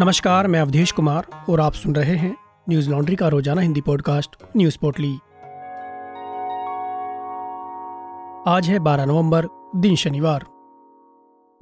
नमस्कार, मैं अवधेश कुमार और आप सुन रहे हैं न्यूज़ लॉन्ड्री का रोज़ाना हिंदी पॉडकास्ट न्यूज़ पोर्टली। आज है 12 नवंबर, दिन शनिवार।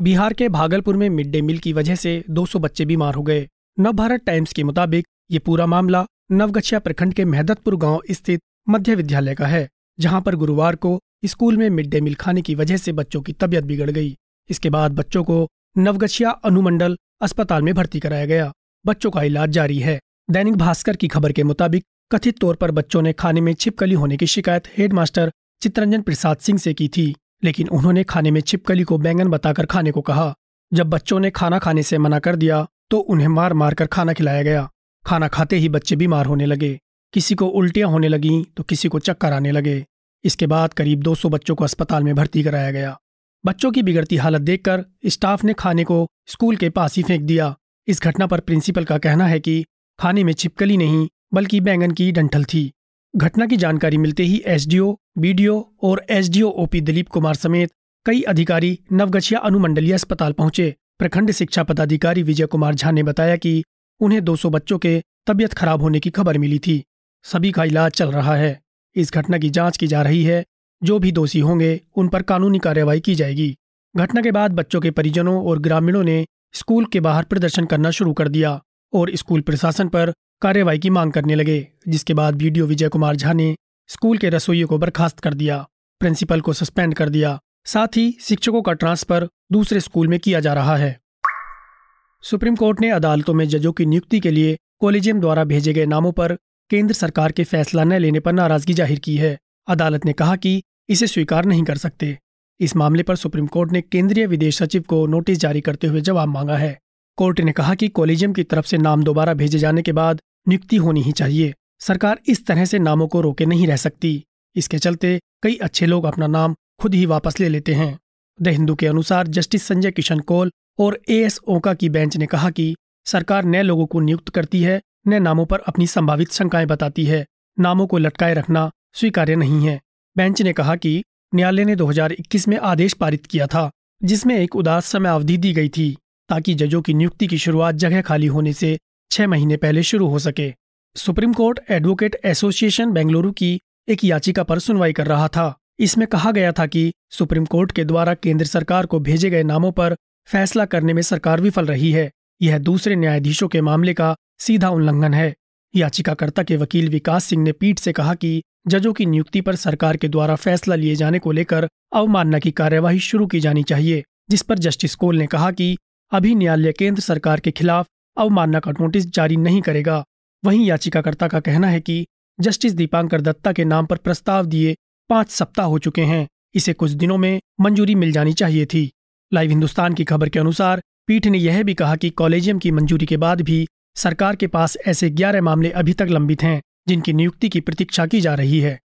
बिहार के भागलपुर में मिड डे मील की वजह से 200 बच्चे बीमार हो गए। नव भारत टाइम्स के मुताबिक ये पूरा मामला नवगछिया प्रखंड के मेहदतपुर गाँव स्थित मध्य विद्यालय का है, जहाँ पर गुरुवार को स्कूल में मिड डे मील खाने की वजह से बच्चों की तबियत बिगड़ गई। इसके बाद बच्चों को नवगछिया अनुमंडल अस्पताल में भर्ती कराया गया। बच्चों का इलाज जारी है। दैनिक भास्कर की खबर के मुताबिक, कथित तौर पर बच्चों ने खाने में छिपकली होने की शिकायत हेडमास्टर चित्रंजन प्रसाद सिंह से की थी, लेकिन उन्होंने खाने में छिपकली को बैंगन बताकर खाने को कहा। जब बच्चों ने खाना खाने से मना कर दिया तो उन्हें मार मार कर खाना खिलाया गया। खाना खाते ही बच्चे बीमार होने लगे। किसी को उल्टियाँ होने लगीं तो किसी को चक्कर आने लगे। इसके बाद करीब 200 बच्चों को अस्पताल में भर्ती कराया गया। बच्चों की बिगड़ती हालत देखकर स्टाफ ने खाने को स्कूल के पास ही फेंक दिया। इस घटना पर प्रिंसिपल का कहना है कि खाने में छिपकली नहीं, बल्कि बैंगन की डंठल थी। घटना की जानकारी मिलते ही एसडीओ, बीडीओ और एसडीओ ओपी दिलीप कुमार समेत कई अधिकारी नवगछिया अनुमंडलीय अस्पताल पहुँचे। प्रखंड शिक्षा पदाधिकारी विजय कुमार झा ने बताया कि उन्हें 200 बच्चों के तबियत खराब होने की खबर मिली थी। सभी का इलाज चल रहा है। इस घटना की जाँच की जा रही है जो भी दोषी होंगे, उन पर कानूनी कार्यवाही की जाएगी। घटना के बाद बच्चों के परिजनों और ग्रामीणों ने स्कूल के बाहर प्रदर्शन करना शुरू कर दिया और स्कूल प्रशासन पर कार्यवाही की मांग करने लगे, जिसके बाद बीडीओ विजय कुमार झा ने स्कूल के रसोइयों को बर्खास्त कर दिया, प्रिंसिपल को सस्पेंड कर दिया, साथ ही शिक्षकों का ट्रांसफ़र दूसरे स्कूल में किया जा रहा है। सुप्रीम कोर्ट ने अदालतों में जजों की नियुक्ति के लिए कॉलेजियम द्वारा भेजे गए नामों पर केंद्र सरकार के फैसला न लेने पर नाराज़गी ज़ाहिर की है। अदालत ने कहा कि इसे स्वीकार नहीं कर सकते। इस मामले पर सुप्रीम कोर्ट ने केंद्रीय विदेश सचिव को नोटिस जारी करते हुए जवाब मांगा है। कोर्ट ने कहा कि कॉलेजियम की तरफ़ से नाम दोबारा भेजे जाने के बाद नियुक्ति होनी ही चाहिए। सरकार इस तरह से नामों को रोके नहीं रह सकती। इसके चलते कई अच्छे लोग अपना नाम खुद ही वापस ले लेते हैं। द हिंदू के अनुसार जस्टिस संजय किशन कौल और ए एस ओका की बेंच ने कहा कि सरकार नए लोगों को नियुक्त करती है नए नामों पर अपनी संभावित शंकाएँ बताती है। नामों को लटकाए रखना स्वीकार्य नहीं है। बेंच ने कहा कि न्यायालय ने 2021 में आदेश पारित किया था, जिसमें एक उदास समय अवधि दी गई थी, ताकि जजों की नियुक्ति की शुरुआत जगह खाली होने से छह महीने पहले शुरू हो सके। Supreme Court advocate association Bengaluru की एक याचिका पर सुनवाई कर रहा था। इसमें कहा गया था कि सुप्रीम कोर्ट के द्वारा केंद्र सरकार को भेजे गए नामों पर फैसला करने में सरकार विफल रही है। यह दूसरे न्यायाधीशों के मामले का सीधा उल्लंघन है। याचिकाकर्ता के वकील विकास सिंह ने पीठ से कहा कि जजों की नियुक्ति पर सरकार के द्वारा फैसला लिए जाने को लेकर अवमानना की कार्यवाही शुरू की जानी चाहिए, जिस पर जस्टिस कोल ने कहा कि अभी न्यायालय केंद्र सरकार के खिलाफ अवमानना का नोटिस जारी नहीं करेगा। वहीं याचिकाकर्ता का कहना है कि जस्टिस दीपांकर दत्ता के नाम पर प्रस्ताव दिए पाँच सप्ताह हो चुके हैं, इसे कुछ दिनों में मंजूरी मिल जानी चाहिए थी। लाइव हिंदुस्तान की खबर के अनुसार, पीठ ने यह भी कहा कि कॉलेजियम की मंजूरी के बाद भी सरकार के पास ऐसे ग्यारह मामले अभी तक लंबित हैं। जिनकी नियुक्ति की प्रतीक्षा की जा रही है।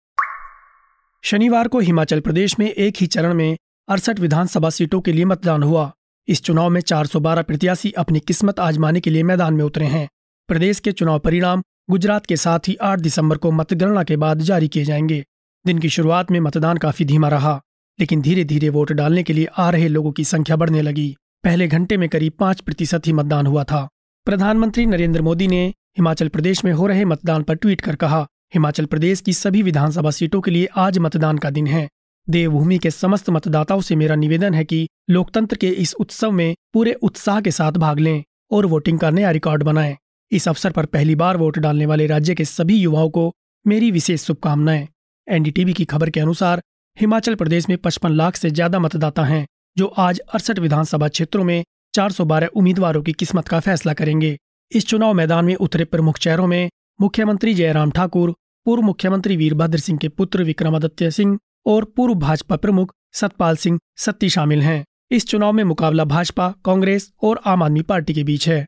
शनिवार को हिमाचल प्रदेश में एक ही चरण में अड़सठ विधानसभा सीटों के लिए मतदान हुआ। इस चुनाव में 412 प्रत्याशी अपनी किस्मत आजमाने के लिए मैदान में उतरे हैं। प्रदेश के चुनाव परिणाम गुजरात के साथ ही 8 दिसंबर को मतगणना के बाद जारी किए जाएँगे। दिन की शुरुआत में मतदान काफ़ी धीमा रहा, लेकिन धीरे धीरे वोट डालने के लिए आ रहे लोगों की संख्या बढ़ने लगी। पहले घंटे में करीब पाँच प्रतिशत ही मतदान हुआ था। प्रधानमंत्री नरेंद्र मोदी ने हिमाचल प्रदेश में हो रहे मतदान पर ट्वीट कर कहा, हिमाचल प्रदेश की सभी विधानसभा सीटों के लिए आज मतदान का दिन है। देवभूमि के समस्त मतदाताओं से मेरा निवेदन है कि लोकतंत्र के इस उत्सव में पूरे उत्साह के साथ भाग लें और वोटिंग का नया रिकॉर्ड बनाएँ। इस अवसर पर पहली बार वोट डालने वाले राज्य के सभी युवाओं को मेरी विशेष शुभकामनाएँ। एनडीटीवी की खबर के अनुसार, हिमाचल प्रदेश में पचपन लाख से ज़्यादा मतदाता हैं, जो आज अड़सठ विधानसभा क्षेत्रों में 412 उम्मीदवारों की किस्मत का फैसला करेंगे। इस चुनाव मैदान में उतरे प्रमुख चेहरों में मुख्यमंत्री जयराम ठाकुर, पूर्व मुख्यमंत्री वीरभद्र सिंह के पुत्र विक्रमादित्य सिंह और पूर्व भाजपा प्रमुख सतपाल सिंह सत्ती शामिल हैं। इस चुनाव में मुकाबला भाजपा, कांग्रेस और आम आदमी पार्टी के बीच है।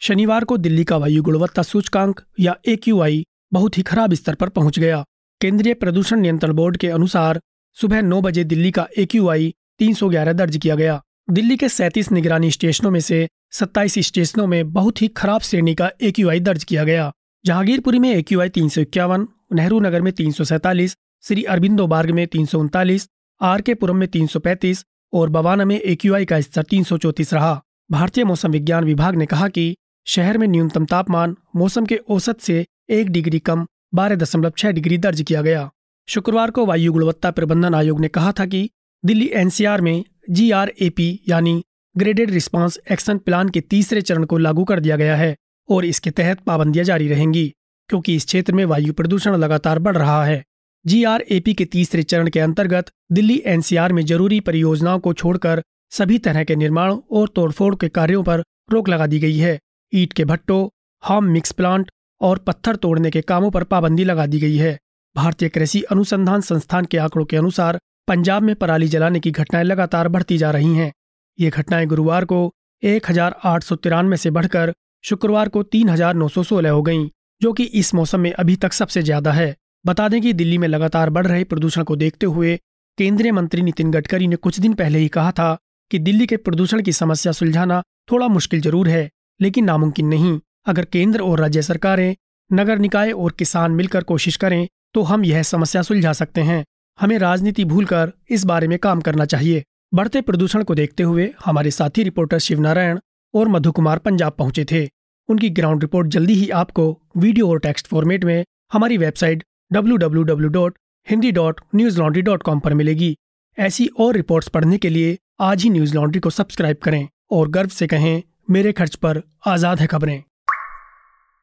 शनिवार को दिल्ली का वायु गुणवत्ता सूचकांक या ए बहुत ही खराब स्तर पर पहुँच गया। केंद्रीय प्रदूषण नियंत्रण बोर्ड के अनुसार सुबह नौ बजे दिल्ली का ए क्यू दर्ज किया गया। दिल्ली के सैंतीस निगरानी स्टेशनों में से सत्ताईस स्टेशनों में बहुत ही खराब श्रेणी का एक्यूआई दर्ज किया गया। जहांगीरपुरी में ए क्यू आई तीन सौ इक्यावन नेहरू नगर में तीन सौ सैंतालीस, श्री अरबिंदो बार्ग में तीन सौ उनतालीस, आर के पुरम में तीन सौ पैंतीस और बवाना में ए क्यू आई का स्तर तीन सौ चौंतीस रहा। भारतीय मौसम विज्ञान विभाग ने कहा कि शहर में न्यूनतम तापमान, मौसम के औसत से एक डिग्री कम, बारह दशमलव छह डिग्री दर्ज किया गया। शुक्रवार को वायु गुणवत्ता प्रबंधन आयोग ने कहा था कि दिल्ली एनसीआर में जीआरएपी यानी ग्रेडेड रिस्पांस एक्शन प्लान के तीसरे चरण को लागू कर दिया गया है और इसके तहत पाबंदियाँ जारी रहेंगी, क्योंकि इस क्षेत्र में वायु प्रदूषण लगातार बढ़ रहा है। जीआरएपी के तीसरे चरण के अंतर्गत दिल्ली एनसीआर में ज़रूरी परियोजनाओं को छोड़कर सभी तरह के निर्माण और तोड़फोड़ के कार्यों पर रोक लगा दी गई है। ईट के भट्टों, हॉम मिक्स प्लांट और पत्थर तोड़ने के कामों पर पाबंदी लगा दी गई है। भारतीय कृषि अनुसंधान संस्थान के आंकड़ों के अनुसार पंजाब में पराली जलाने की घटनाएँ लगातार बढ़ती जा रही हैं। ये घटनाएँ गुरुवार को एक हज़ार आठ सौ तिरानवे से बढ़कर शुक्रवार को तीन हज़ार नौ सौ सोलह हो गईं, जो कि इस मौसम में अभी तक सबसे ज़्यादा है। बता दें कि दिल्ली में लगातार बढ़ रहे प्रदूषण को देखते हुए केंद्रीय मंत्री नितिन गडकरी ने कुछ दिन पहले ही कहा था कि दिल्ली के प्रदूषण की समस्या सुलझाना थोड़ा मुश्किल ज़रूर है लेकिन नामुमकिन नहीं। अगर केंद्र और राज्य सरकारें नगर निकाय और किसान मिलकर कोशिश करें तो हम यह समस्या सुलझा सकते हैं। हमें राजनीति भूलकर इस बारे में काम करना चाहिए। बढ़ते प्रदूषण को देखते हुए हमारे साथी रिपोर्टर शिवनारायण और मधु कुमार पंजाब पहुँचे थे। उनकी ग्राउंड रिपोर्ट जल्दी ही आपको वीडियो और टेक्स्ट फॉर्मेट में हमारी वेबसाइट www.hindi.newslaundry.com पर मिलेगी। ऐसी और रिपोर्ट्स पढ़ने के लिए आज ही न्यूज़ लॉन्ड्री को सब्सक्राइब करें और गर्व से कहें, मेरे खर्च पर आज़ाद है खबरें।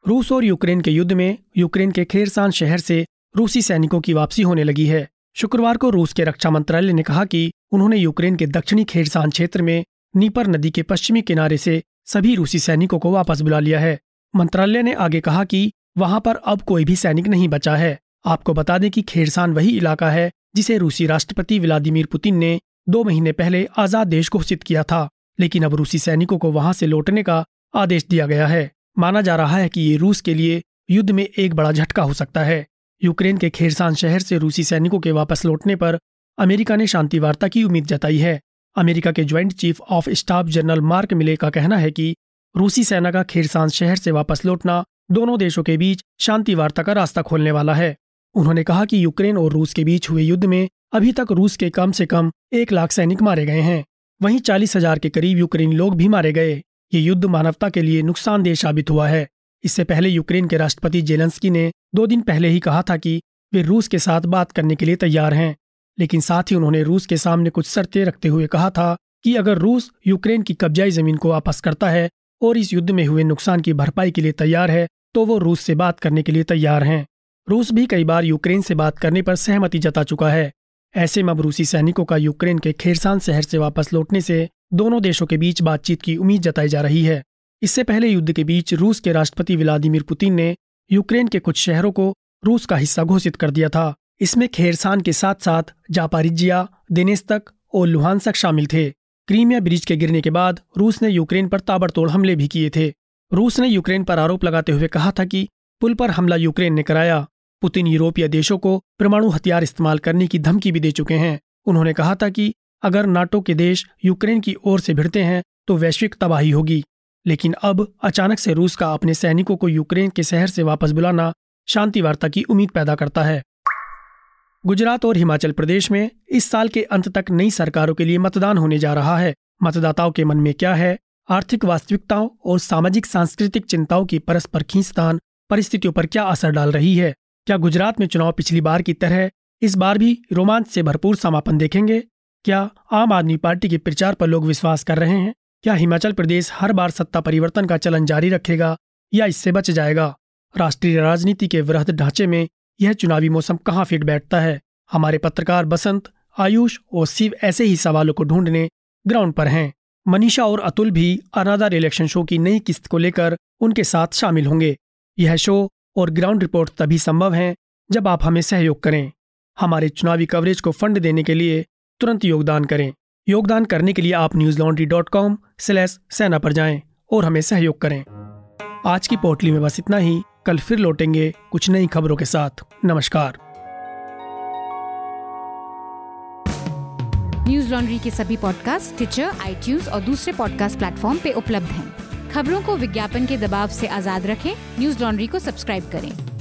रूस और यूक्रेन के युद्ध में यूक्रेन के खेरसान शहर से रूसी सैनिकों की वापसी होने लगी है। शुक्रवार को रूस के रक्षा मंत्रालय ने कहा कि उन्होंने यूक्रेन के दक्षिणी खेरसान क्षेत्र में नीपर नदी के पश्चिमी किनारे से सभी रूसी सैनिकों को वापस बुला लिया है। मंत्रालय ने आगे कहा कि वहाँ पर अब कोई भी सैनिक नहीं बचा है। आपको बता दें कि खेरसान वही इलाका है जिसे रूसी राष्ट्रपति व्लादिमीर पुतिन ने दो महीने पहले आज़ाद देश घोषित किया था, लेकिन अब रूसी सैनिकों को वहाँ से लौटने का आदेश दिया गया है। माना जा रहा है कि ये रूस के लिए युद्ध में एक बड़ा झटका हो सकता है। यूक्रेन के खेरसान शहर से रूसी सैनिकों के वापस लौटने पर अमेरिका ने शांति वार्ता की उम्मीद जताई है। अमेरिका के joint chief of staff general Mark Milley का कहना है कि रूसी सेना का खेरसान शहर से वापस लौटना दोनों देशों के बीच शांति वार्ता का रास्ता खोलने वाला है। उन्होंने कहा कि यूक्रेन और रूस के बीच हुए युद्ध में अभी तक रूस के कम से कम एक लाख सैनिक मारे गए हैं। वहीं चालीस हज़ार के करीब यूक्रेनी लोग भी मारे गए। ये युद्ध मानवता के लिए नुकसानदेह साबित हुआ है। इससे पहले यूक्रेन के राष्ट्रपति जेलेंस्की ने दो दिन पहले ही कहा था कि वे रूस के साथ बात करने के लिए तैयार हैं। लेकिन साथ ही उन्होंने रूस के सामने कुछ शर्तें रखते हुए कहा था कि अगर रूस यूक्रेन की कब्जाई ज़मीन को वापस करता है और इस युद्ध में हुए नुकसान की भरपाई के लिए तैयार है तो वो रूस से बात करने के लिए तैयार हैं। रूस भी कई बार यूक्रेन से बात करने पर सहमति जता चुका है। ऐसे में अब रूसी सैनिकों का यूक्रेन के खेरसान शहर से वापस लौटने से दोनों देशों के बीच बातचीत की उम्मीद जताई जा रही है। इससे पहले युद्ध के बीच रूस के राष्ट्रपति व्लादिमीर पुतिन ने यूक्रेन के कुछ शहरों को रूस का हिस्सा घोषित कर दिया था। इसमें खेरसान के साथ साथ जापारिजिया, दिनेस्तक और लुहानसक शामिल थे। क्रीमिया ब्रिज के गिरने के बाद रूस ने यूक्रेन पर ताबड़तोड़ हमले भी किए थे। रूस ने यूक्रेन पर आरोप लगाते हुए कहा था कि पुल पर हमला यूक्रेन ने कराया। पुतिन यूरोपीय देशों को परमाणु हथियार इस्तेमाल करने की धमकी भी दे चुके हैं। उन्होंने कहा था कि अगर नाटो के देश यूक्रेन की ओर से भिड़ते हैं तो वैश्विक तबाही होगी। लेकिन अब अचानक से रूस का अपने सैनिकों को यूक्रेन के शहर से वापस बुलाना शांति वार्ता की उम्मीद पैदा करता है। गुजरात और हिमाचल प्रदेश में इस साल के अंत तक नई सरकारों के लिए मतदान होने जा रहा है। मतदाताओं के मन में क्या है? आर्थिक वास्तविकताओं और सामाजिक सांस्कृतिक चिंताओं की परस्पर खींचतान परिस्थितियों पर क्या असर डाल रही है? क्या गुजरात में चुनाव पिछली बार की तरह इस बार भी रोमांच से भरपूर समापन देखेंगे? क्या आम आदमी पार्टी के प्रचार पर लोग विश्वास कर रहे हैं? क्या हिमाचल प्रदेश हर बार सत्ता परिवर्तन का चलन जारी रखेगा या इससे बच जाएगा? राष्ट्रीय राजनीति के वृहद ढांचे में यह चुनावी मौसम कहाँ फिट बैठता है? हमारे पत्रकार बसंत, आयुष और शिव ऐसे ही सवालों को ढूँढने ग्राउंड पर हैं। मनीषा और अतुल भी अनादर इलेक्शन शो की नई किस्त को लेकर उनके साथ शामिल होंगे। यह शो और ग्राउंड रिपोर्ट तभी संभव है जब आप हमें सहयोग करें। हमारे चुनावी कवरेज को फंड देने के लिए तुरंत योगदान करें। योगदान करने के लिए आप Newslaundry dot com slash सेना पर जाएँ और हमें सहयोग करें। आज की पोटली में बस इतना ही। कल फिर लौटेंगे कुछ नई खबरों के साथ। नमस्कार। न्यूज़ लॉन्ड्री के सभी पॉडकास्ट ट्विटर आई और दूसरे पॉडकास्ट प्लेटफॉर्म पे उपलब्ध हैं। खबरों को विज्ञापन के दबाव से आज़ाद रखें। न्यूज़ लॉन्ड्री को सब्सक्राइब करें।